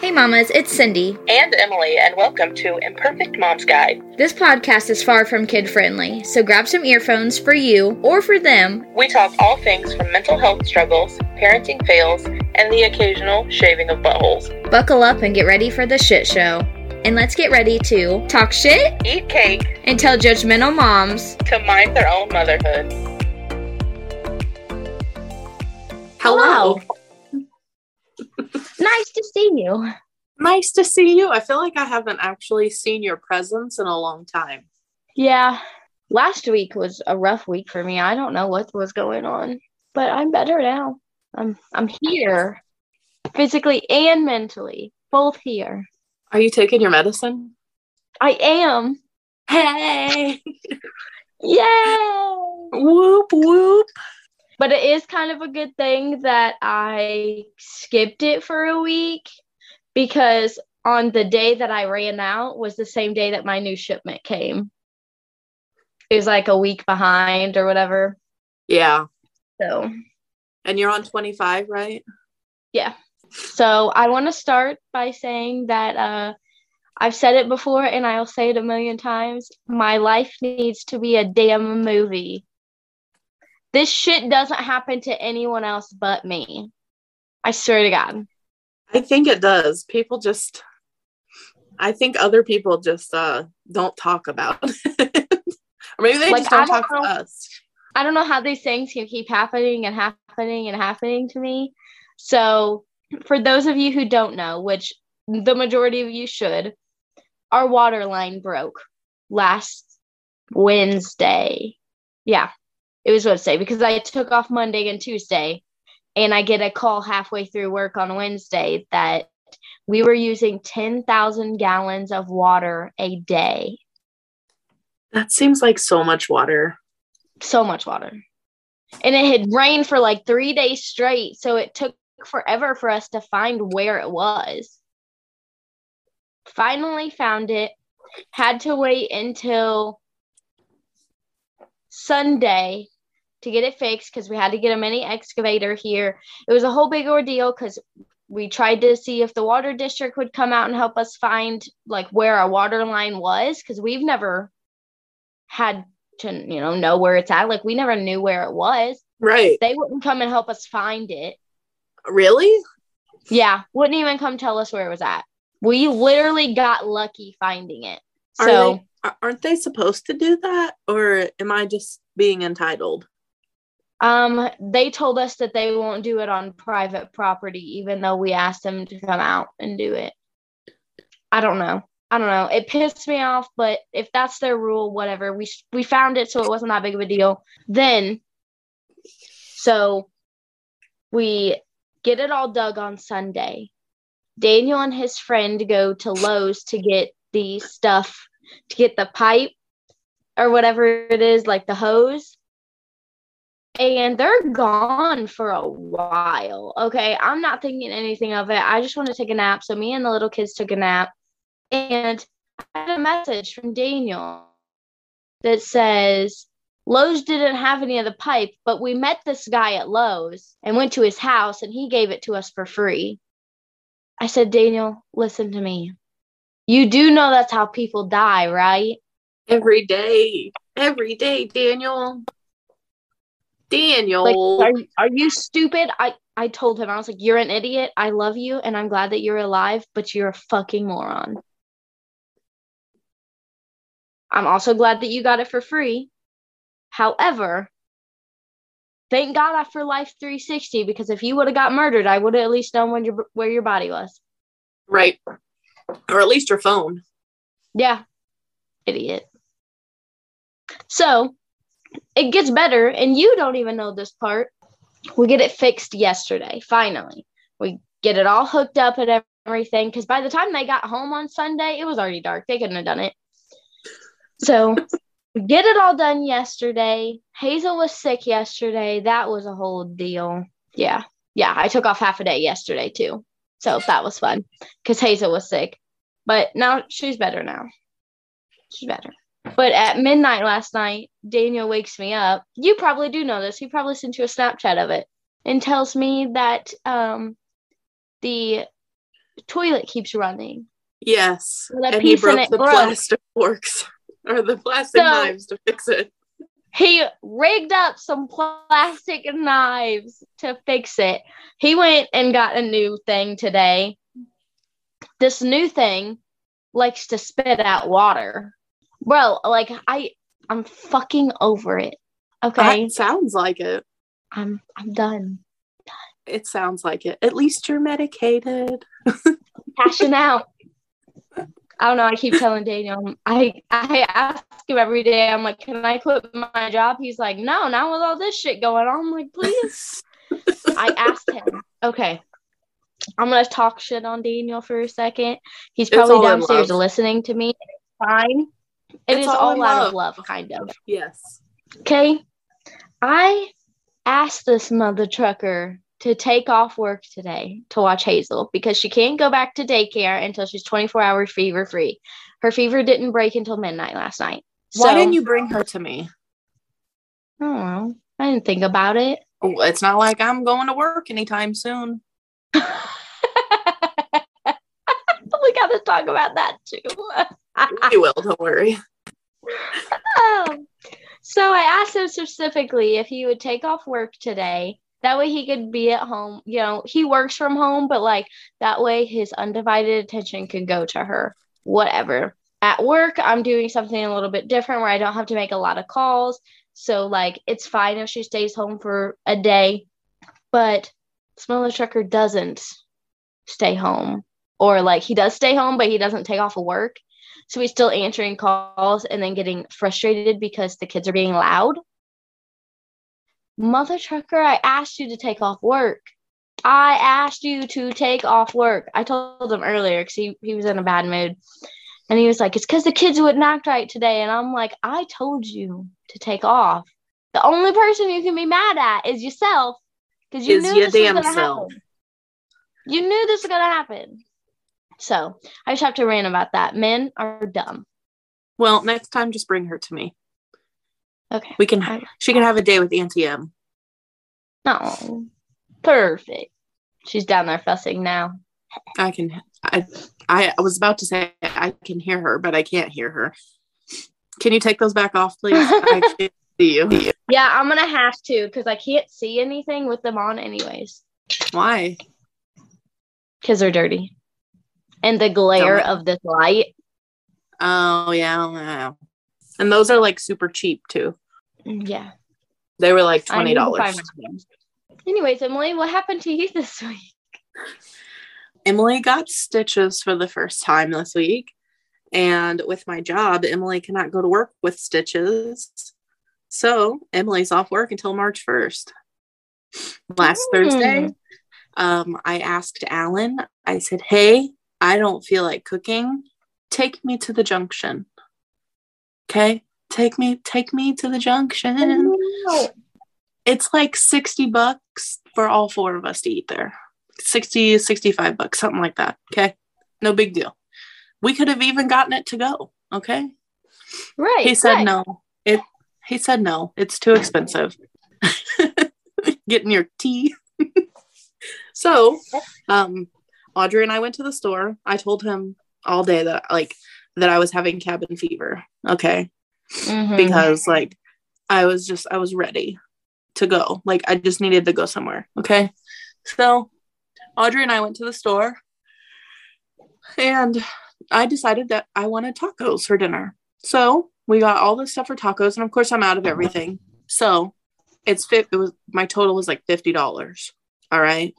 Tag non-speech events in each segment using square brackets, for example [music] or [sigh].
Hey mamas, it's Cindy. And Emily, and welcome to Imperfect Mom's Guide. This podcast is far from kid friendly, so grab some earphones for you or for them. We talk all things from mental health struggles, parenting fails, and the occasional shaving of buttholes. Buckle up and get ready for the shit show. And let's get ready to talk shit, Eat cake, and tell judgmental moms to mind their own motherhood. Hello. Nice to see you. Nice to see you. I feel like I haven't actually seen your presence in a long time. Yeah, last week was a rough week for me. I don't know what was going on, but I'm better now. I'm I'm here, physically and mentally, both here. Are you taking your medicine? I am. Hey. Yay! whoop whoop. But it is kind of a good thing that I skipped it for a week because on the day that I ran out was the same day that my new shipment came. It was like a week behind or whatever. Yeah. So, And you're on 25, right? yeah. So, I want to start by saying that uh I've said it before and I'll say it a million times. My life needs to be a damn movie. This shit doesn't happen to anyone else but me. I swear to God. I think it does. People just I think other people just uh don't talk about [laughs] it. or maybe they Like, just don't don't talk to us. I don't know how these things can keep happening and happening and happening to me. So, for those of you who don't know, which the majority of you should, our water line broke last Wednesday. Yeah, it was Wednesday because I took off Monday and Tuesday, and I get a call halfway through work on Wednesday that we were using 10,000 gallons of water a day. That seems like so much water. so much water. And it had rained for like three days straight. So it took forever for us to find where it was. Finally found it. Had to wait until Sunday to get it fixed because we had to get a mini excavator here. It was a whole big ordeal because we tried to see if the water district would come out and help us find like where our water line was because we've never had to you know know where it's at like we never knew where it was Right. they wouldn't come and help us find it Really? yeah wouldn't even come tell us where it was at we literally got lucky finding it Are so aren't they supposed to do that? Or am I just being entitled? um they told us that they won't do it on private property even though we asked them to come out and do it. I don't know. I don't know. It pissed me off but if that's their rule whatever. We we found it so it wasn't that big of a deal then. So we get it all dug on sunday. Daniel and his friend go to lowes to get the stuff to get the pipe or whatever it is like the hose and they're gone for a while. Okay, I'm not thinking anything of it. I just want to take a nap. So me and the little kids took a nap, and I had a message from Daniel that says Lowe's didn't have any of the pipe, but we met this guy at Lowe's and went to his house, and he gave it to us for free. I said, Daniel, listen to me. You do know that's how people die, right? Every day. Every day, Daniel. Daniel. Like, are, are you stupid? I, I told him, I was like, you're an idiot. I love you and I'm glad that you're alive, but you're a fucking moron. I'm also glad that you got it for free. However, thank God I for Life 360 because if you would have got murdered, I would have at least known where your, where your body was. right. Or at least your phone. Yeah. Idiot. So it gets better, and you don't even know this part. We get it fixed yesterday, finally. We get it all hooked up and everything. Because by the time they got home on Sunday, it was already dark. They couldn't have done it. So we [laughs] get it all done yesterday. Hazel was sick yesterday. That was a whole deal. Yeah. Yeah. I took off half a day yesterday, too. So that was fun because Hazel was sick. But now she's better now. She's better. But at midnight last night, Daniel wakes me up. You probably do know this. He probably sent you a Snapchat of it and tells me that um, the toilet keeps running. Yes. And he broke the broke. plastic forks [laughs] or the plastic So- knives to fix it. He rigged up some plastic knives to fix it. He went and got a new thing today. This new thing likes to spit out water. Bro, like I I'm fucking over it. Okay? That sounds like it. I'm I'm done. It sounds like it. At least you're medicated. [laughs] Cashing out. I don't know. I keep telling Daniel. I I ask him every day. I'm like, can I quit my job? He's like, no. Not with all this shit going on. I'm like, please. I asked him. Okay, I'm gonna talk shit on Daniel for a second. He's probably downstairs listening to me. It's fine. It It's is all all, out of love, kind of. yes. Okay. I asked this mother trucker to take off work today to watch Hazel because she can't go back to daycare until she's 24 hours fever free. Her fever didn't break until midnight last night. Why So- didn't you bring her to me? I don't know. I didn't think about it. Oh, It's not like I'm going to work anytime soon. [laughs] we got to talk about that too. We will, don't worry. [laughs] Um, so I asked him specifically if he would take off work today. That way he could be at home. You know, he works from home, but like that way his undivided attention can go to her. Whatever. At work, I'm doing something a little bit different where I don't have to make a lot of calls. So like it's fine if she stays home for a day. But Smuller Trucker doesn't stay home. Or like he does stay home, but he doesn't take off of work. So he's still answering calls and then getting frustrated because the kids are being loud. Mother trucker, I asked you to take off work. I asked you to take off work. I told him earlier because he, he was in a bad mood. And he was like, It's because the kids wouldn't act right today. And I'm like, I told you to take off. The only person you can be mad at is yourself because you Is knew your this was gonna happen. You knew this was gonna happen. So I just have to rant about that. Men are dumb. Well, next time just bring her to me. Okay. We can I- she can have a day with Auntie M. No. Perfect. She's down there fussing now. I can I I was about to say I can hear her, but I can't hear her. Can you take those back off, please? I [laughs] can't see you. Yeah, I'm gonna have to because I can't see anything with them on, anyways. Why? Because they're dirty. And the glare of this light. Oh yeah, yeah. And those are like super cheap too. Mm, Yeah. They were like twenty need to find dollars. Anyways, Emily, what happened to you [laughs] this week? Emily got stitches for the first time this week. And with my job, Emily cannot go to work with stitches. So Emily's off work until March 1st. Last Hmm. Thursday, um, I asked Alan, I said, Hey, I don't feel like cooking. Take me to the junction. Okay. Take me, take me to the junction. It's like 60 bucks for all four of us to eat there. 60, 65 bucks, something like that. Okay. No big deal. We could have even gotten it to go. Okay. Right. He said right. no. It he said no. It's too expensive. [laughs] Getting your tea. [laughs] so um Audrey and I went to the store. I told him all day that like that I was having cabin fever. Okay Mhm. because like I was just I was ready to go. Like I just needed to go somewhere. Okay. So Audrey and I went to the store and I decided that I wanted tacos for dinner. So we got all the stuff for tacos, and of course I'm out of everything. So it's fit it was my total was like fifty dollars. All right.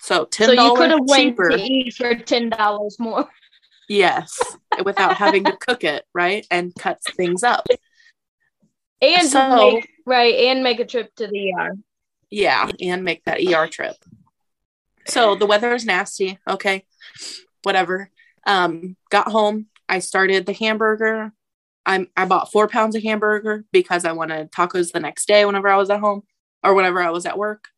So ten so you could have went to eat for ten dollars more. Yes. Without having to cook it, right? And cut things up. And So- make, right, and make a trip to the ER. Yeah, and make that ER trip. So the weather is nasty. Okay, whatever. Um, got home. I started the hamburger. I'm, I bought four pounds of hamburger because I wanted tacos the next day whenever I was at home or whenever I was at work.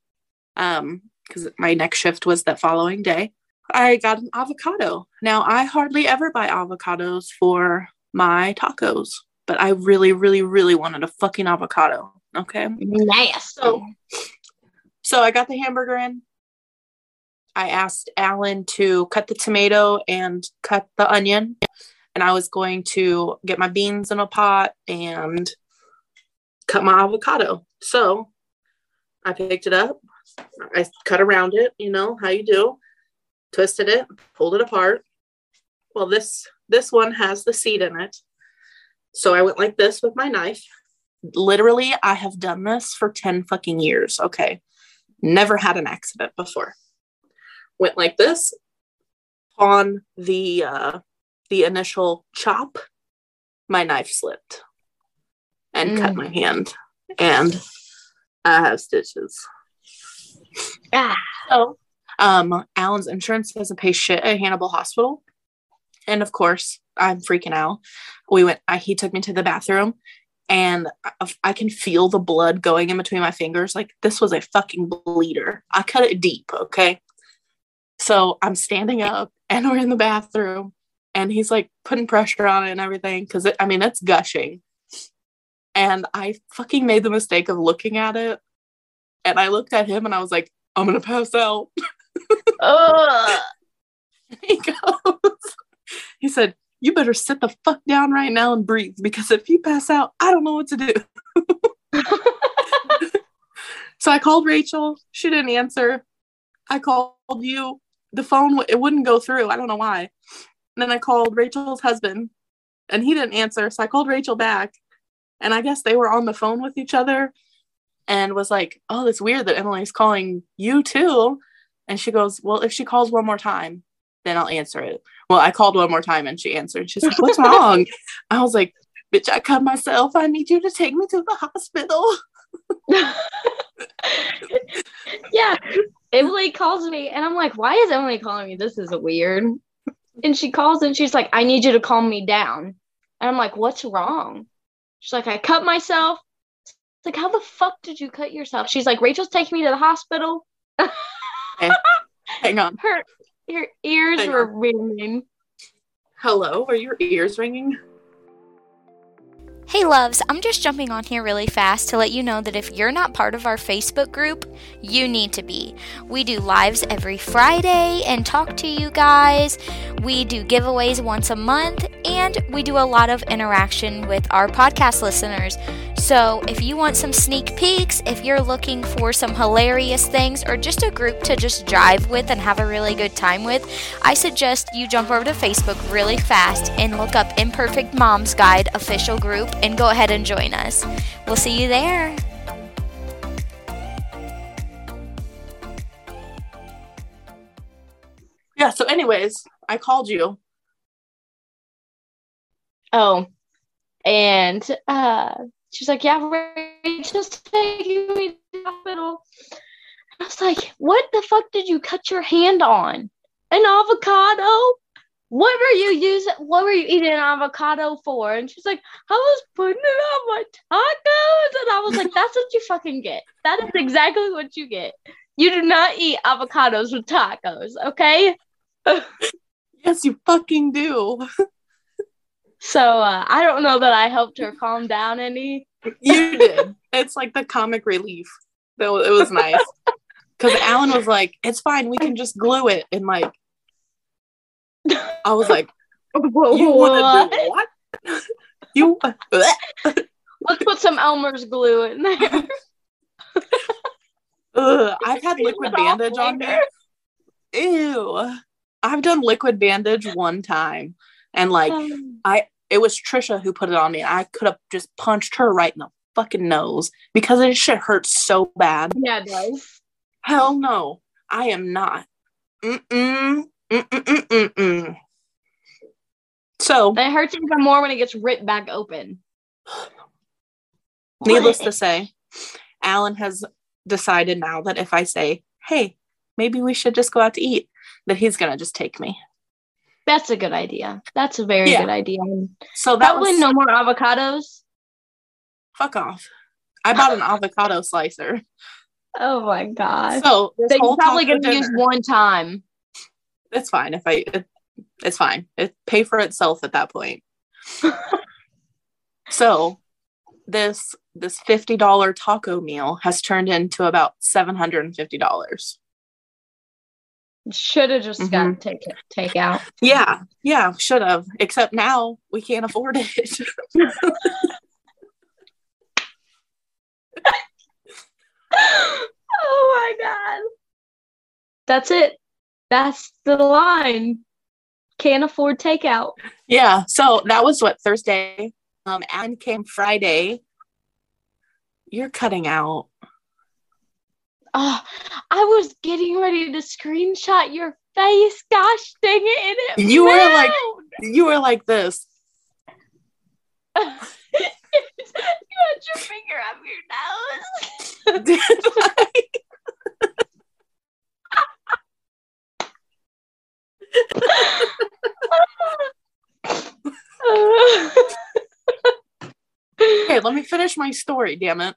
Um, because my next shift was that following day. I got an avocado. Now I hardly ever buy avocados for my tacos, but I really, really, really wanted a fucking avocado. Okay. Nasty. So, so I got the hamburger in. I asked Alan to cut the tomato and cut the onion. And I was going to get my beans in a pot and cut my avocado. So I picked it up. I cut around it, you know, how you do. Twisted it, pulled it apart. Well, this this one has the seed in it. So I went like this with my knife. Literally, I have done this for 10 fucking years. Okay. Never had an accident before. Went like this on the uh the initial chop, my knife slipped and mm. cut my hand. And I have stitches. Ah. So um Alan's insurance doesn't pay shit at Hannibal Hospital. And of course, I'm freaking out. We went, I, he took me to the bathroom and I, I, can feel the blood going in between my fingers. Like this was a fucking bleeder. I cut it deep. Okay. So I'm standing up and we're in the bathroom and he's like putting pressure on it and everything. Cause it, I mean, it's gushing. And I fucking made the mistake of looking at it. And I looked at him and I was like, I'm going to pass out. [laughs] [laughs] he goes, he said, You better sit the fuck down right now and breathe because if you pass out, I don't know what to do. [laughs] so I called Rachel. She didn't answer. I called you. The phone, it wouldn't go through. I don't know why. And then I called Rachel's husband and he didn't answer. So I called Rachel back. And I guess they were on the phone with each other and was like, Oh, that's weird that Emily's calling you too. And she goes, Well, if she calls one more time, then I'll answer it. Well, I called one more time and she answered. She's like, What's wrong? [laughs] I was like, Bitch, I cut myself. I need you to take me to the hospital. [laughs] yeah. Emily calls me and I'm like, Why is Emily calling me? This is weird. And she calls and she's like, I need you to calm me down. And I'm like, What's wrong? She's like, I cut myself. It's like, How the fuck did you cut yourself? She's like, Rachel's taking me to the hospital. [laughs] okay. Hang on. Her your ears Hang were on. ringing. Hello, are your ears ringing? Hey loves, I'm just jumping on here really fast to let you know that if you're not part of our Facebook group, you need to be. We do lives every Friday and talk to you guys. We do giveaways once a month and we do a lot of interaction with our podcast listeners. So, if you want some sneak peeks, if you're looking for some hilarious things or just a group to just drive with and have a really good time with, I suggest you jump over to Facebook really fast and look up Imperfect Mom's Guide official group and go ahead and join us. We'll see you there. Yeah, so anyways, I called you. Oh. And uh she's like, Yeah, Rachel's taking me to the hospital. I was like, What the fuck did you cut your hand on? An avocado? What were you using? What were you eating avocado for? And she's like, I was putting it on my tacos. And I was like, that's what you fucking get. That is exactly what you get. You do not eat avocados with tacos, okay? yes, you fucking do. so uh, I don't know that I helped her calm down any. you did. It's like the comic relief. It was nice. Because Alan was like, it's fine. We can just glue it. And like, I was like, [laughs] you want to do what? [laughs] you. Let's put some Elmer's glue in there. [laughs] Ugh, I've had liquid bandage on me. Ew. I've done liquid bandage one time, and like um, I, it was Trisha who put it on me. I could have just punched her right in the fucking nose because it shit hurts so bad. Yeah, it does. Hell no, I am not. Mm-mm. Mm-mm-mm-mm. So it hurts even more when it gets ripped back open. [gasps] Needless to say, Alan has decided now that if I say, "Hey, maybe we should just go out to eat," that he's gonna just take me. That's a good idea. That's a very yeah. good idea. So that probably was, no more avocados. Fuck off! I bought an [laughs] avocado slicer. Oh my god! So they probably gonna use one time it's fine if I. It, it's fine. It pay for itself at that point. [laughs] so this this fifty dollar taco meal has turned into about seven hundred and fifty dollars. Should have just got Mhm. take take out. Yeah, yeah, should have. Except now we can't afford it. [laughs] oh my god. That's it. That's the line. Can't afford takeout. yeah, so that was what Thursday. Um, and came Friday. You're cutting out. Oh, I was getting ready to screenshot your face. Gosh dang it. It You were like- You were like this. [laughs] you had your finger up your nose. Did [laughs] I? [laughs] [laughs] Okay, let me finish my story, damn it.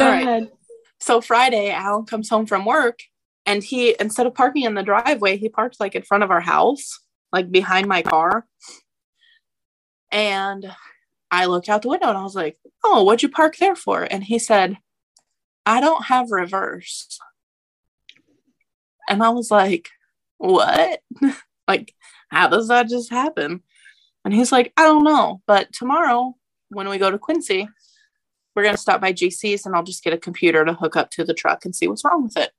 All right. So Friday, Alan comes home from work and he, instead of parking in the driveway, he parked like in front of our house, like behind my car. And I looked out the window and I was like, Oh, what'd you park there for? And he said, I don't have reverse. And I was like, What? [laughs] like, how does that just happen? And he's like, I don't know. But tomorrow, when we go to Quincy, we're going to stop by GC's and I'll just get a computer to hook up to the truck and see what's wrong with it.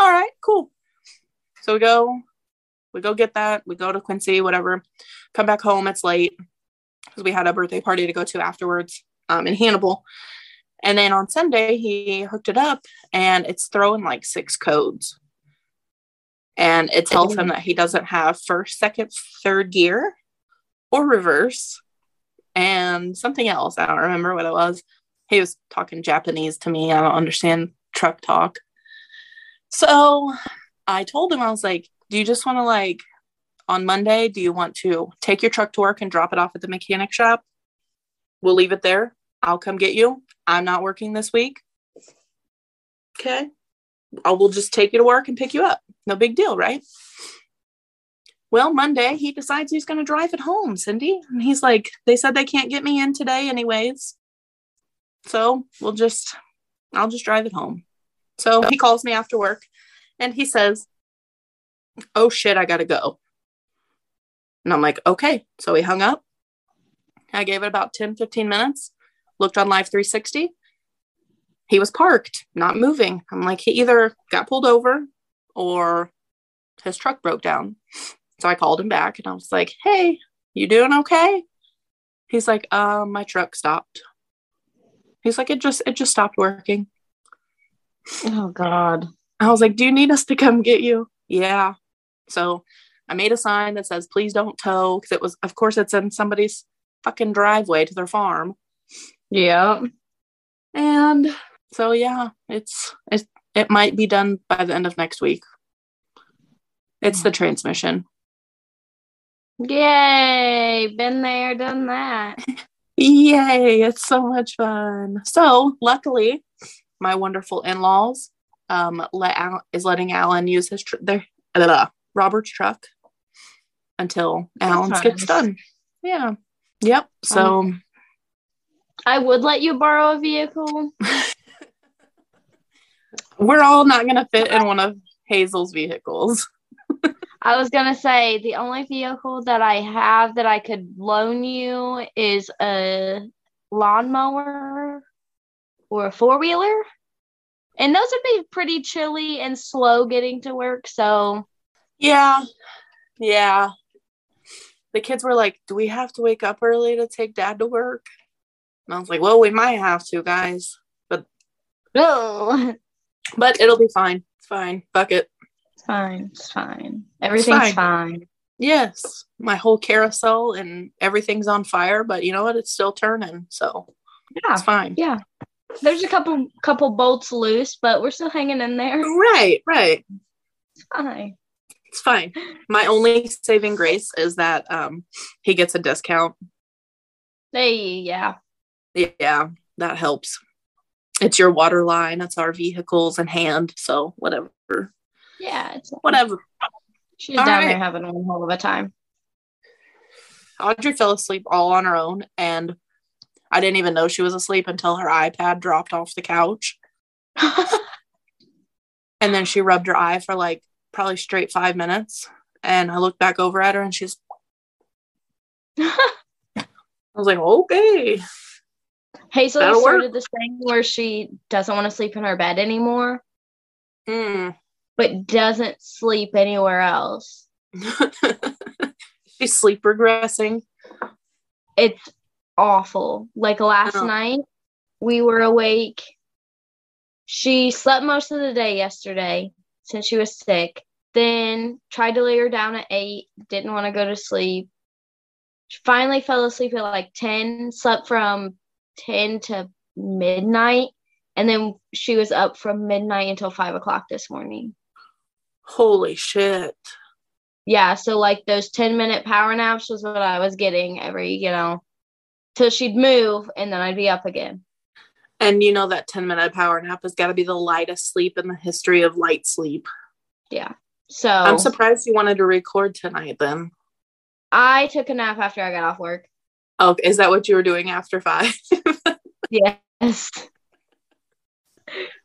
All right, cool. So we go, we go get that. We go to Quincy, whatever. Come back home. It's late because we had a birthday party to go to afterwards um, in Hannibal. And then on Sunday, he hooked it up and it's throwing like six codes. And it tells him that he doesn't have first, second, third gear or reverse and something else. I don't remember what it was he was talking Japanese to me. I don't understand truck talk. So I told him, I was like, do you just want to like on Monday, do you want to take your truck to work and drop it off at the mechanic shop? We'll leave it there. I'll come get you. I'm not working this week. Okay. I will just take you to work and pick you up. No big deal, right? Well, Monday he decides he's going to drive it home, Cindy. And he's like, they said they can't get me in today, anyways. So we'll just, I'll just drive it home. So he calls me after work and he says, Oh shit, I gotta go. And I'm like, Okay. So he hung up. I gave it about 10, 15 minutes, looked on Life 360. He was parked, not moving. I'm like, he either got pulled over or his truck broke down. So I called him back and I was like, Hey, you doing okay? He's like, um, my truck stopped. He's like, it just it just stopped working. Oh God. I was like, Do you need us to come get you? Yeah. So I made a sign that says, please don't tow. Cause it was, of course, it's in somebody's fucking driveway to their farm. Yeah. And so yeah, it's it it might be done by the end of next week. It's the transmission. Yay. Been there, done that. [laughs] Yay, it's so much fun. So luckily, my wonderful in-laws um let Al- is letting Alan use his tr- their uh, Robert's truck until Alan's gets done. Yeah. Yep. So I would let you borrow a vehicle. [laughs] we're all not gonna fit in one of Hazel's vehicles. [laughs] I was gonna say the only vehicle that I have that I could loan you is a lawnmower or a four wheeler. And those would be pretty chilly and slow getting to work. So Yeah. Yeah. The kids were like, Do we have to wake up early to take dad to work? And I was like, Well, we might have to, guys. But [laughs] no, But it'll be fine. It's fine. Fuck it. it's fine. It's fine. Everything's fine. fine. Yes. My whole carousel and everything's on fire, but you know what? It's still turning. So Yeah. it's fine. Yeah. There's a couple couple bolts loose, but we're still hanging in there. Right, right. It's fine. It's fine. My only saving grace is that um he gets a discount. Hey, yeah. Yeah, that helps. It's your water line, it's our vehicles in hand, so whatever. Yeah. It's Whatever. She's All down right. there having one hell of a time. Audrey fell asleep all on her own and I didn't even know she was asleep until her iPad dropped off the couch. [laughs] And then she rubbed her eye for like probably straight five minutes. And I looked back over at her and she's, [laughs] I was like, okay. Hazel That'll started this thing where she doesn't want to sleep in her bed anymore, Mm. but doesn't sleep anywhere else. [laughs] she's sleep regressing. It's awful. Like last Oh. night, we were awake. She slept most of the day yesterday since she was sick. Then tried to lay her down at eight, didn't want to go to sleep. She finally fell asleep at like 10, slept from 10 to midnight. And then she was up from midnight until five o'clock this morning. Holy shit. Yeah, so like those 10 minute power naps was what I was getting every, you know, till she'd move and then I'd be up again. And you know that 10 minute power nap has got to be the lightest sleep in the history of light sleep. Yeah. So I'm surprised you wanted to record tonight then. I took a nap after I got off work. Oh, is that what you were doing after five? [laughs] Yes.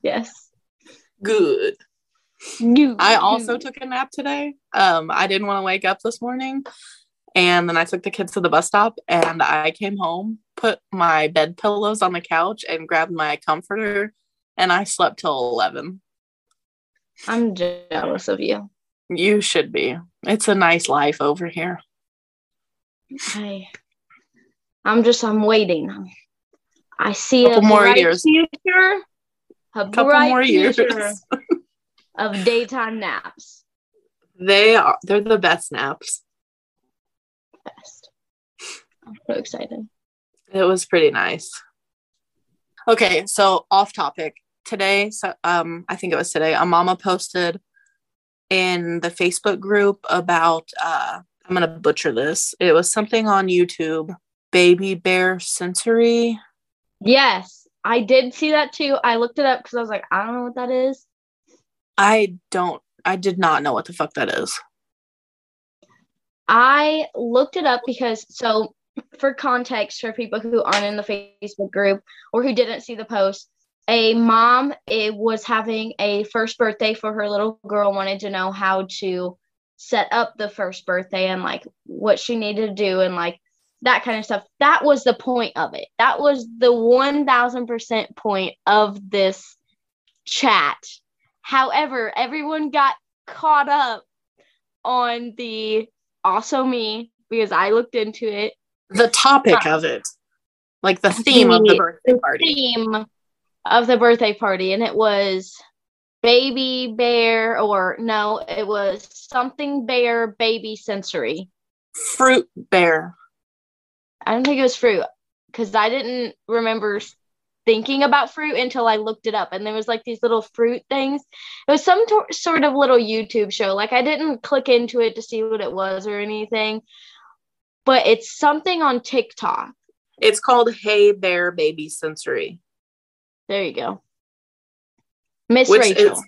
yes. Good. You. I also took a nap today. Um, I didn't want to wake up this morning. And then I took the kids to the bus stop and I came home, put my bed pillows on the couch and grabbed my comforter and I slept till 11. I'm jealous of you. You should be. It's a nice life over here. I, I'm just, I'm waiting. I see Couple a more bright years. future. A Couple bright more years. future [laughs] of daytime naps. They are they're the best naps. Best. I'm so excited. It was pretty nice. Okay, so off topic. Today, so um, I think it was today, a mama posted in the Facebook group about uh I'm gonna butcher this. It was something on YouTube, baby bear sensory. Yes, I did see that too. I looked it up because I was like, I don't know what that is. I don't I did not know what the fuck that is. I looked it up because so for context for people who aren't in the Facebook group or who didn't see the post, a mom it was having a first birthday for her little girl wanted to know how to set up the first birthday and like what she needed to do and like that kind of stuff. That was the point of it. That was the 1000% point of this chat. However, everyone got caught up on the also me because I looked into it. The topic of it. Like the theme of the birthday party. theme of the birthday party, and it was baby bear, or no, it was something bear baby sensory. Fruit bear. I don't think it was fruit because I didn't remember thinking about fruit until I looked it up. And there was like these little fruit things. It was some tor- sort of little YouTube show. Like I didn't click into it to see what it was or anything, but it's something on TikTok. It's called Hey Bear Baby Sensory. There you go. Miss Which Rachel.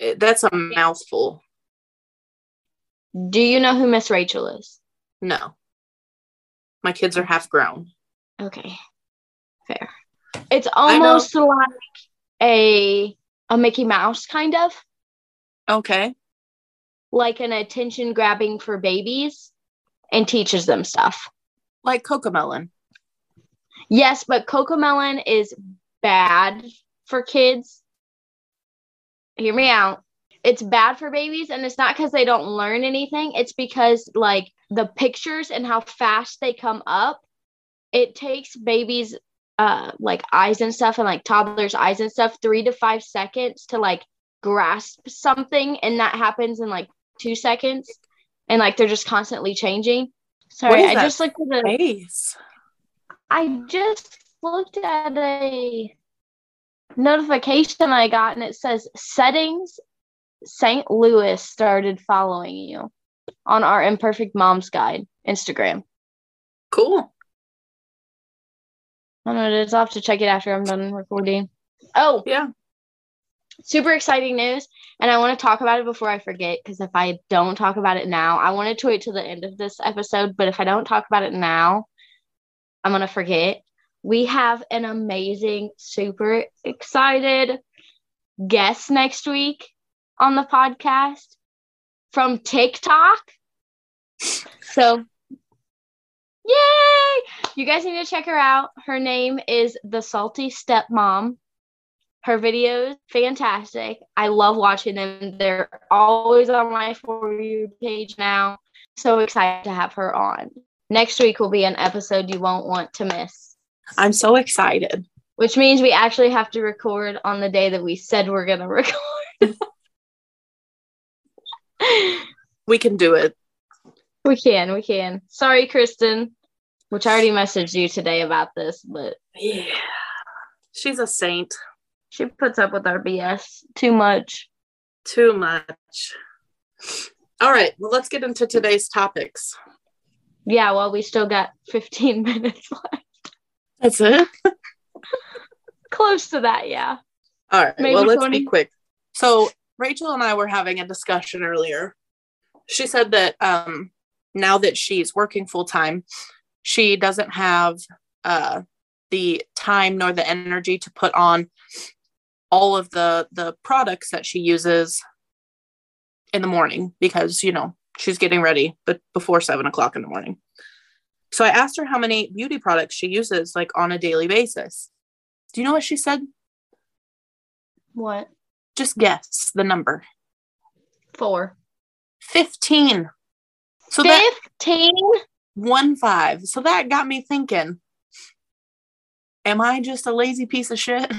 is that's a mouthful. Do you know who Miss Rachel is? No. My kids are half grown. Okay. Fair. It's almost like a a Mickey Mouse kind of Okay. like an attention grabbing for babies and teaches them stuff. Like Cocomelon. Yes, but Cocomelon is bad for kids. Hear me out. It's bad for babies, and it's not because they don't learn anything. It's because, like, the pictures and how fast they come up, it takes babies, uh, like, eyes and stuff, and like toddlers' eyes and stuff, three to five seconds to, like, grasp something. And that happens in, like, two seconds. And, like, they're just constantly changing. Sorry, I just looked at the. Face. I just looked at a notification I got and it says settings St. Louis started following you on our Imperfect Moms Guide Instagram. Cool. I don't know it is. I'll have to check it after I'm done recording. Oh, Yeah. super exciting news. And I want to talk about it before I forget because if I don't talk about it now, I wanted to wait till the end of this episode. But if I don't talk about it now, I'm going to forget. We have an amazing, super excited guest next week on the podcast. From TikTok. So, yay! You guys need to check her out. Her name is the Salty Stepmom. Her videos fantastic. I love watching them. They're always on my for you page now. So excited to have her on. Next week will be an episode you won't want to miss. I'm so excited. Which means we actually have to record on the day that we said we're gonna [laughs] record. We can do it. we can, we can. Sorry, Kristen. Which I already messaged you today about this, but Yeah. She's a saint. she puts up with our BS too much. Too much. All right, well, let's get into today's topics. Yeah, well, we still got 15 [laughs] minutes left. That's it. Close to that, yeah. All right, Maybe well, let's be quick. So, Rachel and I were having a discussion earlier. She said that um, now that she's working full time, she doesn't have uh, the time nor the energy to put on all of the the products that she uses in the morning because you know she's getting ready but before seven o'clock in the morning so i asked her how many beauty products she uses like on a daily basis do you know what she said What? Just guess the number Four. 15 so that 15? one five so that got me thinking am i just a lazy piece of shit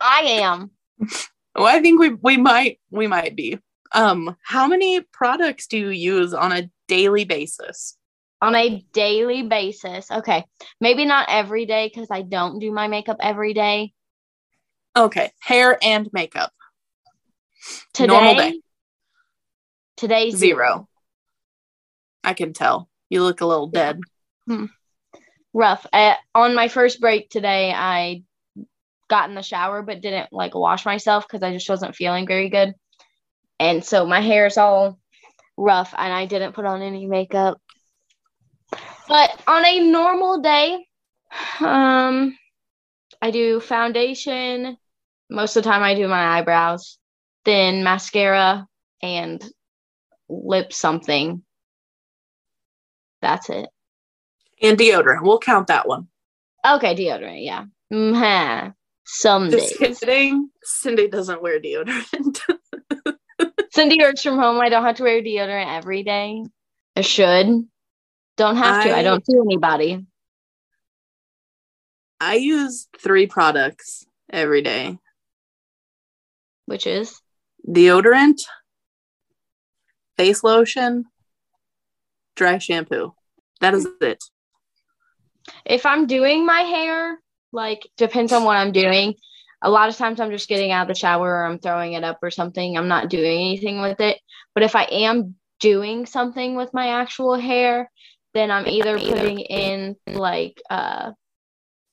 I am. [laughs] well i think we we might we might be um how many products do you use on a daily basis On a daily basis. Okay. Maybe not every day because I don't do my makeup every day. Okay hair and makeup Today, Normal day. today's zero i can tell you look a little dead rough. Uh, on my first break today, I got in the shower but didn't like wash myself because I just wasn't feeling very good. And so my hair is all rough and I didn't put on any makeup. But on a normal day, um I do foundation. Most of the time I do my eyebrows, then mascara and lip something. That's it. and deodorant we'll count that one Okay, deodorant, yeah. Mm-hmm. Some just days. kidding cindy doesn't wear deodorant [laughs] Cindy works from home. I don't have to wear deodorant every day. I should. Don't have to. I I- don't see anybody. i use three products every day Which is deodorant, face lotion, dry shampoo. That is it. if I'm doing my hair, like depends on what I'm doing. A lot of times I'm just getting out of the shower or I'm throwing it up or something. I'm not doing anything with it. But if I am doing something with my actual hair, then I'm either putting in like uh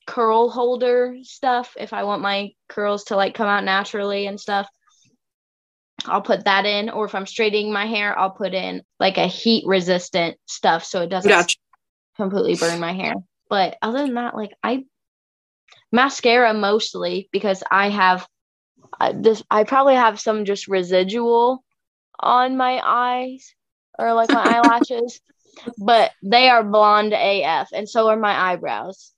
curl holder stuff if I want my curls to like come out naturally and stuff. I'll put that in or if I'm straightening my hair, I'll put in like a heat resistant stuff so it doesn't Gotcha. completely burn my hair. But other than that, like I mascara mostly because I have uh, this. I probably have some just residual on my eyes or like my [laughs] eyelashes, but they are blonde AF, and so are my eyebrows.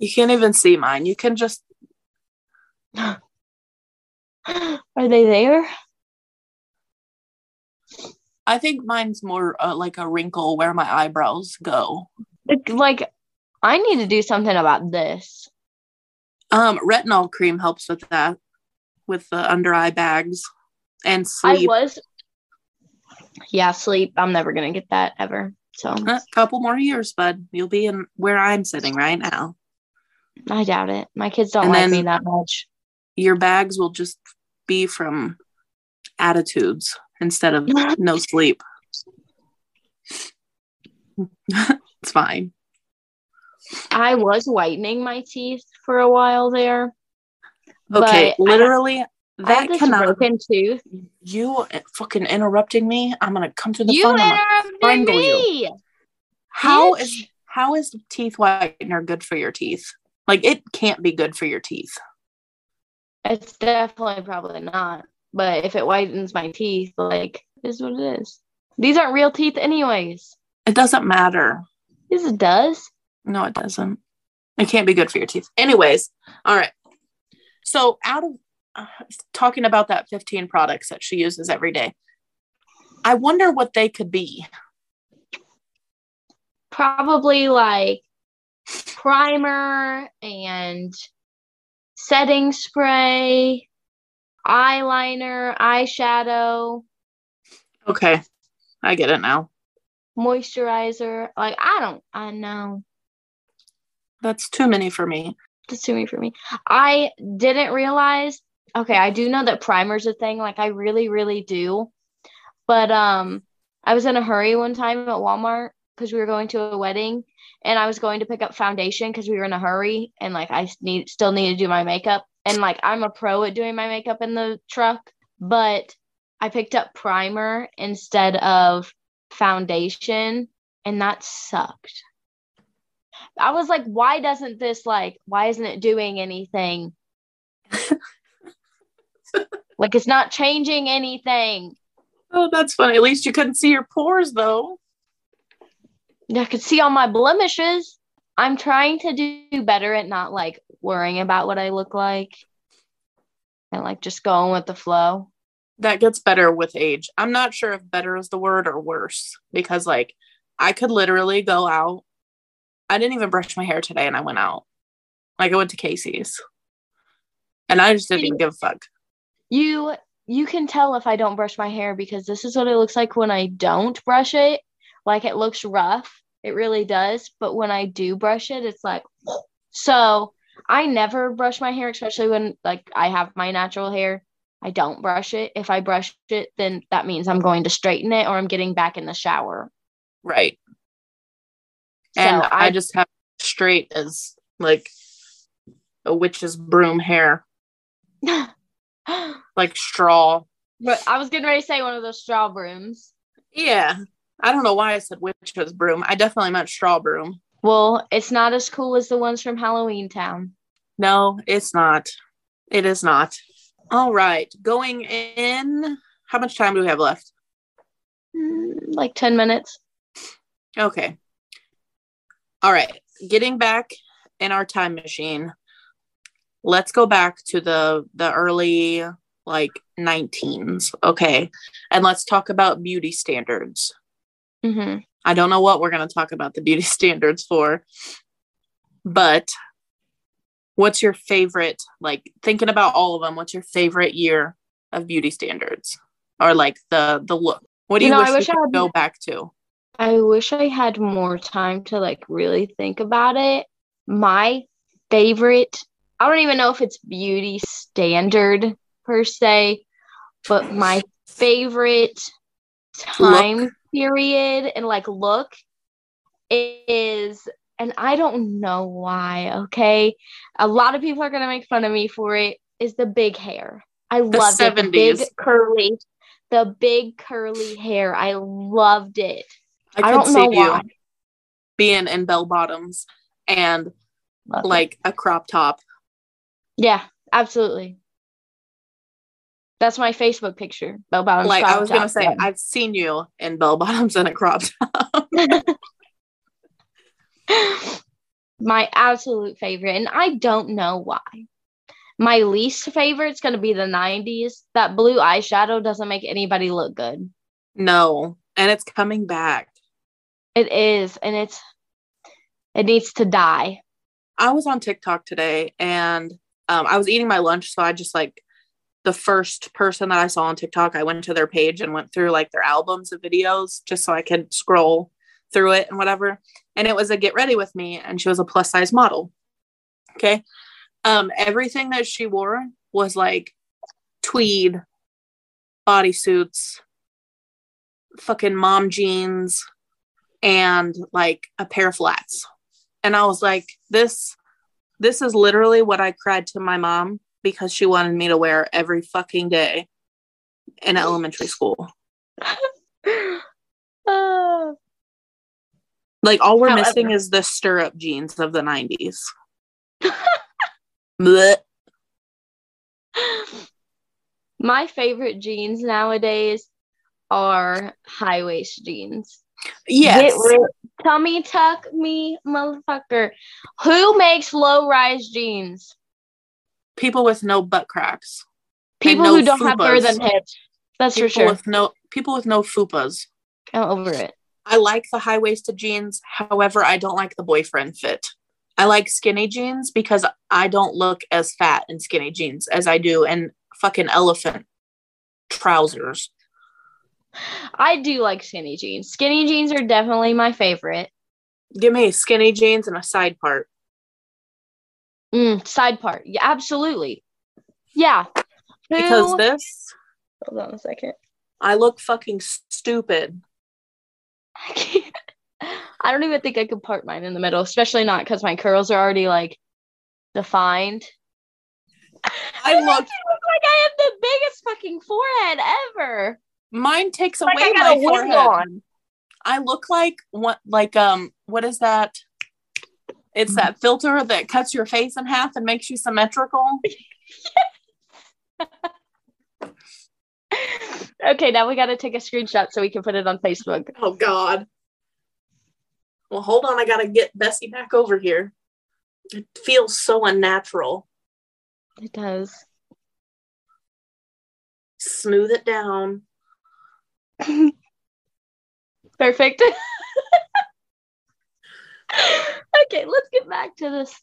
You can't even see mine. You can just [gasps] Are they there? I think mine's more uh, like a wrinkle where my eyebrows go. It- like I need to do something about this. Um, retinol cream helps with that, with the under eye bags and sleep. I was. Yeah, sleep. I'm never gonna get that ever. So A couple more years, bud. You'll be in where I'm sitting right now. I doubt it. My kids don't And like me that much. Your bags will just be from attitudes instead of [laughs] no sleep. [laughs] it's fine. I was whitening my teeth for a while there. Okay, literally, that cannot. broken tooth. You fucking interrupting me. I'm gonna come to the You phone. Interrupted strangle you. me. How bitch. is how is teeth whitener good for your teeth? Like it can't be good for your teeth. It's definitely probably not. But if it whitens my teeth, like, is what it is. These aren't real teeth, anyways. It doesn't matter. Yes, it does. No, it doesn't. It can't be good for your teeth. Anyways, all right. So, out of uh, [sighs] talking about that 15 products that she uses every day, I wonder what they could be. Probably like primer and setting spray, eyeliner, eyeshadow, Okay. I get it now. moisturizer. Like, I don't, I know. That's too many for me. That's too many for me. I didn't realize. Okay, I do know that primer's a thing. Like, I really, really do. But um, I was in a hurry one time at Walmart because we were going to a wedding, and I was going to pick up foundation because we were in a hurry, and like I need still need to do my makeup, and like I'm a pro at doing my makeup in the truck, but I picked up primer instead of foundation, and that sucked. I was like, why doesn't this like why isn't it doing anything? [laughs] like it's not changing anything. Oh, that's funny. At least you couldn't see your pores, though. I could see all my blemishes. I'm trying to do better at not like worrying about what I look like and like just going with the flow. That gets better with age. I'm not sure if better is the word or worse because, like, I could literally go out. I didn't even brush my hair today and I went out. Like, I went to Casey's and I just didn't even give a fuck. You you can tell if I don't brush my hair because this is what it looks like when I don't brush it. Like it looks rough. It really does. But when I do brush it, it's like so I never brush my hair, especially when like I have my natural hair. I don't brush it. If I brush it, then that means I'm going to straighten it or I'm getting back in the shower. Right. So And I, I just have straight as like a witch's broom hair, [laughs] like straw. but I was getting ready to say one of those straw brooms. Yeah. I don't know why I said witch's broom. I definitely meant straw broom. Well, it's not as cool as the ones from Halloweentown. No, it's not. It is not. All right. Going in. How much time do we have left? Mm, Like 10 minutes. Okay. All right. Getting back in our time machine. Let's go back to the the early like 19s. Okay. And let's talk about beauty standards. Hmm I don't know what we're going to talk about the beauty [laughs] standards for. But what's your favorite like thinking about all of them, what's your favorite year of beauty standards? Or like the the look. What do You you, know, wish, I wish I could had- go back to? I wish I had more time to like really think about it. My favorite, I don't even know if it's beauty standard per se, but my favorite time period and like look is and I don't know why, okay? A lot of people are going to make fun of me for it is the big hair. I loved it. The big curly the big curly hair. I loved it. I, I don't see know you why. being in bell bottoms and Loved it. like a crop top. Yeah, absolutely. That's my Facebook picture. Bell bottoms. like I was gonna say. I've seen you in bell bottoms and a crop top. [laughs] [laughs] my absolute favorite, and I don't know why. My least favorite is gonna be the '90s. That blue eyeshadow doesn't make anybody look good. no, and it's coming back. It is, and it's it needs to die. I was on TikTok today and um, I was eating my lunch, so I just like the first person that I saw on TikTok, I went to their page and went through like their albums of videos just so I could scroll through it and whatever. And it was a get ready with me, and she was a plus size model. Okay. Um, everything that she wore was like tweed bodysuits, fucking mom jeans, and like a pair of flats. And I was like, this this is literally what I cried to my mom because she wanted me to wear every fucking day in [laughs] elementary school. Uh, Like all we're However- missing is the stirrup jeans of the 90s. [laughs] My favorite jeans nowadays are high waist jeans. Yes. Rid- tummy tuck me, motherfucker. Who makes low rise jeans? People with no butt cracks. People no who don't have fupas. girthen hips. That's People for sure. with no people with no fupas. I'm over it. I like the high waisted jeans. However, I don't like the boyfriend fit. I like skinny jeans because I don't look as fat in skinny jeans as I do in fucking elephant trousers. I do like skinny jeans. Skinny jeans are definitely my favorite. Give me skinny jeans and a side part. Mm, side part. Yeah, absolutely. Yeah. Because Who- this, hold on a second. I look fucking stupid. [laughs] I can't. I don't even think I could part mine in the middle, especially not because my curls are already like defined. I [laughs] look, makes look like I have the biggest fucking forehead ever. mine takes Like away I got my a forehead. on. I look like what, like, um, what is that? It's that filter that cuts your face in half and makes you symmetrical. [laughs] Okay, now we got to take a screenshot so we can put it on Facebook. Oh God. Well, hold on. I gotta get Bessie back over here. It feels so unnatural. It does. Smooth it down. [laughs] Perfect. [laughs] okay, let's get back to this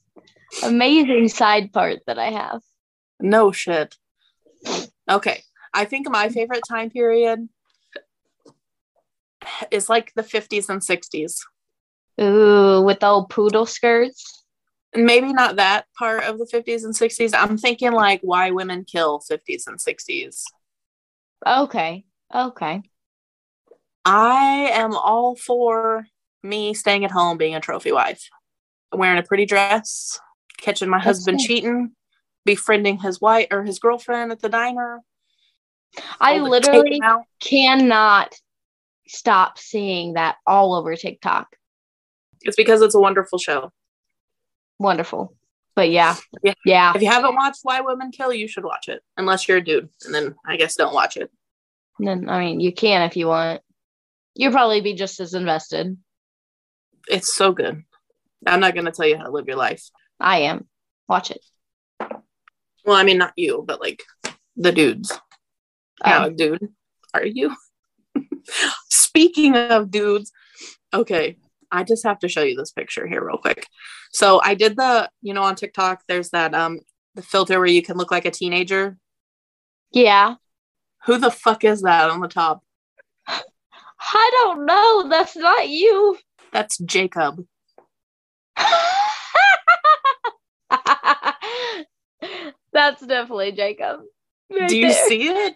amazing side part that I have. No shit. Okay. I think my favorite time period is like the 50s and 60s. Ooh, with the old poodle skirts. Maybe not that part of the 50s and 60s. I'm thinking like why women kill 50s and 60s. Okay. Okay. I am all for me staying at home being a trophy wife, wearing a pretty dress, catching my That's husband cool. cheating, befriending his wife or his girlfriend at the diner. I literally cannot stop seeing that all over TikTok. It's because it's a wonderful show. Wonderful. But yeah. Yeah. Yeah. If you haven't watched Why Women Kill, you should watch it. Unless you're a dude, and then I guess don't watch it. Then I mean you can if you want. You'll probably be just as invested. It's so good. I'm not gonna tell you how to live your life. I am. Watch it. Well, I mean not you, but like the dudes. Um, dude. Are you? [laughs] Speaking of dudes, okay, I just have to show you this picture here real quick. So I did the, you know, on TikTok, there's that um the filter where you can look like a teenager. yeah. Who the fuck is that on the top? [sighs] I don't know. That's not you. That's Jacob. [laughs] That's definitely Jacob. Right Do you there. see it?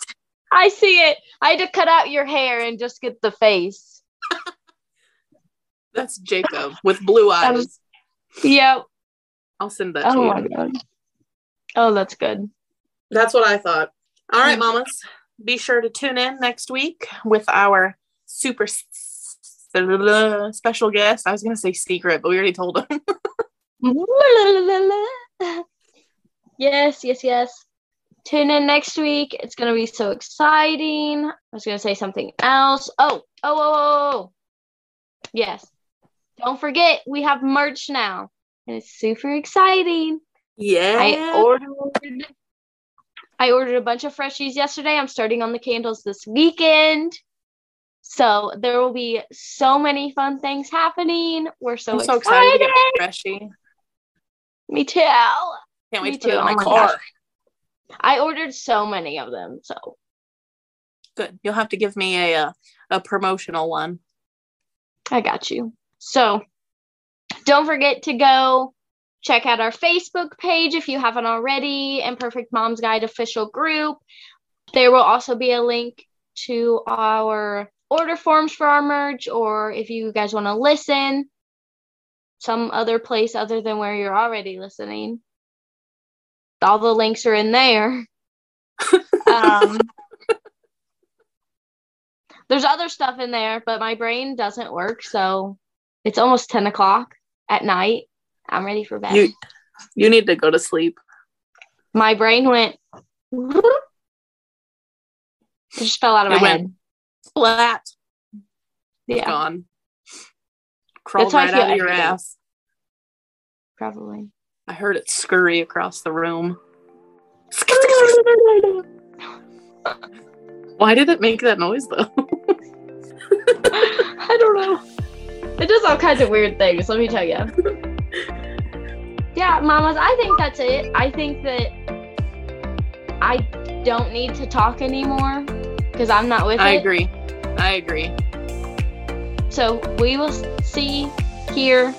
I see it. I had to cut out your hair and just get the face. [laughs] That's Jacob with blue [laughs] eyes. was- Yep. I'll send that Oh to you. my god. Oh, that's good. That's what I thought. All right, Mm. mamas. Be sure to tune in next week with our super [laughs] special guest. I was going to say secret, but we already told him. [laughs] [laughs] yes, yes, yes. Tune in next week. It's gonna be so exciting. I was gonna say something else. Oh, oh, oh, oh, oh. oh. Yes. Don't forget, we have merch now. And it's super exciting. yeah. I ordered I ordered a bunch of freshies yesterday. I'm starting on the candles this weekend. So there will be so many fun things happening. We're so, I'm so excited. excited to get freshy. Me too. Can't wait Me to put it in my Oh my car. gosh. I ordered so many of them. So Good. You'll have to give me a, uh a promotional one. I got you. So don't forget to go check out our Facebook page if you haven't already and Imperfect Mom's Guide official group. There will also be a link to our order forms for our merch, or if you guys want to listen some other place other than where you're already listening. All the links are in there. [laughs] um, there's other stuff in there, but my brain doesn't work. So it's almost 10 o'clock at night. I'm ready for bed. You you need to go to sleep. my brain went, [laughs] It just fell out of It my went head. Splat. Yeah, Gone. Crawled right out of your ass. probably. I heard it scurry across the room. [laughs] Why did it make that noise though? [laughs] I don't know. It does all kinds of weird things, let me tell you. [laughs] Yeah, mamas, I think that's it. I think that I don't need to talk anymore because I'm not with I it. agree. I agree. So we will see, hear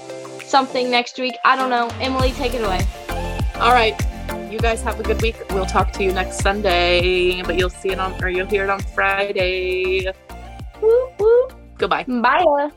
something next week. I don't know. Emily, take it away. All right. You guys have a good week. We'll talk to you next Sunday, but you'll see it on or you'll hear it on Friday. Woo, woo. Goodbye. Bye.